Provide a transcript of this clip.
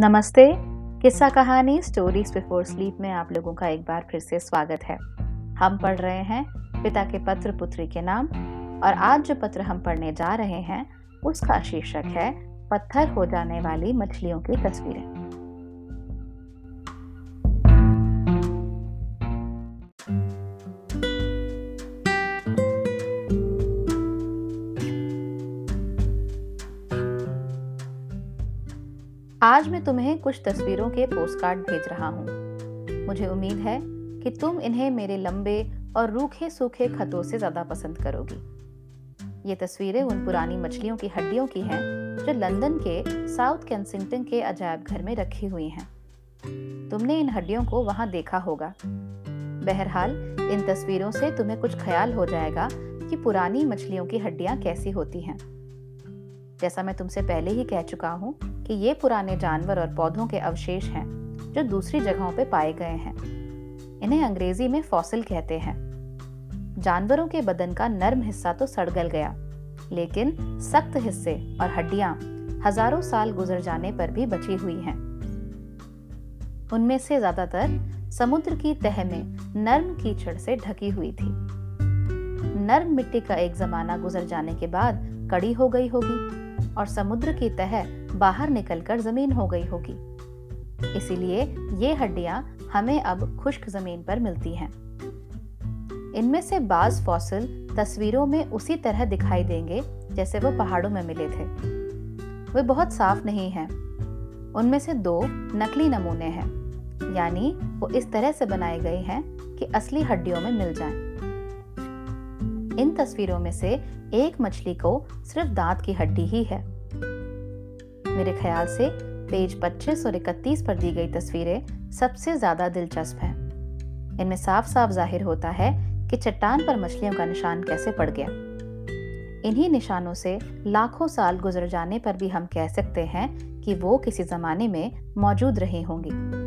नमस्ते। किस्सा कहानी स्टोरीज बिफोर स्लीप में आप लोगों का एक बार फिर से स्वागत है। हम पढ़ रहे हैं पिता के पत्र, पुत्री के नाम, और आज जो पत्र हम पढ़ने जा रहे हैं, उसका शीर्षक है, पत्थर हो जाने वाली मछलियों की तस्वीरें। आज मैं तुम्हें कुछ तस्वीरों के पोस्टकार्ड भेज रहा हूँ। मुझे उम्मीद है कि तुम इन्हें मेरे लंबे और रूखे सूखे खतों से ज़्यादा पसंद करोगी। ये तस्वीरें उन पुरानी मछलियों की हड्डियों की हैं, जो लंदन के साउथ कैंसिंगटन के अजायब घर में रखी हुई हैं। तुमने इन हड्डियों को वहाँ देखा होगा। बहरहाल, इन तस्वीरों से तुम्हें कुछ ख्याल हो जाएगा कि पुरानी मछलियों की हड्डियाँ कैसी होती हैं। जैसा मैं तुमसे पहले ही कह चुका हूँ कि ये पुराने जानवर और पौधों के अवशेष हैं, जो दूसरी जगहों पर पाए गए हैं। इन्हें अंग्रेज़ी में फॉसिल कहते हैं। जानवरों के बदन का नर्म हिस्सा तो सड़ गल गया, लेकिन सख्त हिस्से और हड्डियाँ हज़ारों साल गुजर जाने पर भी बची हुई हैं। उनमें से ज़्यादातर समुद्र की तह में नर्म कीचड़ से ढकी हुई थी। नर्म मिट्टी का एक जमाना गुजर जाने के बाद कड़ी हो गई होगी। और समुद्र की तह बाहर निकलकर ज़मीन हो गई होगी। इसीलिए ये हड्डियाँ हमें अब खुश्क ज़मीन पर मिलती हैं। इनमें से बाज फॉसिल तस्वीरों में उसी तरह दिखाई देंगे जैसे वो पहाड़ों में मिले थे। वे बहुत साफ़ नहीं हैं। उनमें से दो नकली नमूने हैं, यानी वो इस तरह से बनाए गए हैं कि असली हड्डियों में मिल जाएँ। इन तस्वीरों में से एक मछली को सिर्फ़ दांत की हड्डी ही है। मेरे ख्याल से पेज 25 और 31 पर दी गई तस्वीरें सबसे ज़्यादा दिलचस्प हैं। इनमें साफ़ साफ़ ज़ाहिर होता है कि चट्टान पर मछलियों का निशान कैसे पड़ गया। इन्हीं निशानों से लाखों साल गुजर जाने पर भी हम कह सकते हैं कि वो किसी जमाने में मौजूद रही होंगी।